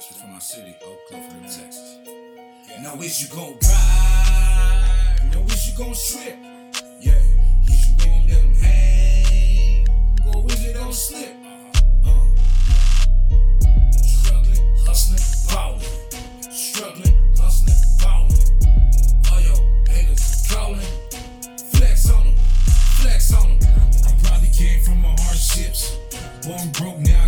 From my city, Oak Cliff, Texas. Now is you gon' ride? Now is you gon' trip? Yeah. Is you gon' let them hang? Or is it gon' slip? Uh, Struggling, hustling, ballin'. Struggling, hustling, ballin'. All your haters calling. Flex on them, flex on them. I probably came from my hardships. Born broke, now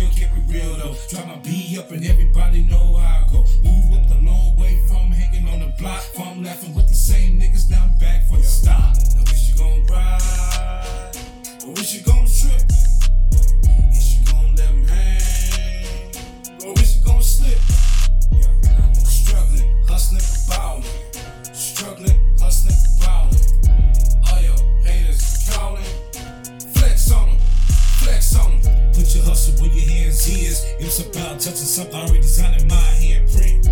trail, kept it real though. Drop my B up and everybody know how I go. Moved up the long way from It's about touching something already designed in my handprint.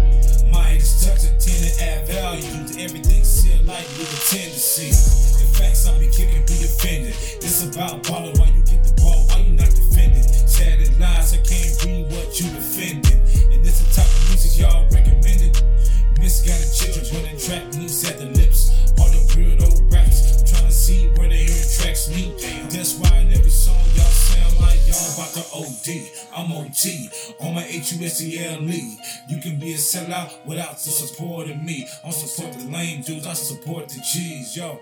My haters touching, tend to add value to everything. Still like you intend to see. The facts I be kicking, be offended. It's about ballin' while you get the ball, why you not defending? Chatted lies, I can't read what you defending. And this the type of music y'all recommended. Misguided children running track meets at the lips. All the weirdo raps. I'm trying to see where they hearing tracks meet. That's why y'all about the OD. I'm OT on my HUSCL lead. You can be a sellout without the support of me. I support the lame dudes, I support the G's. Yo,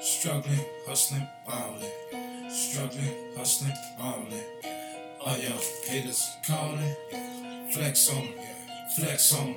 struggling, hustling, ballin'. Struggling, hustling, ballin'. All y'all haters calling. Flex on flex on.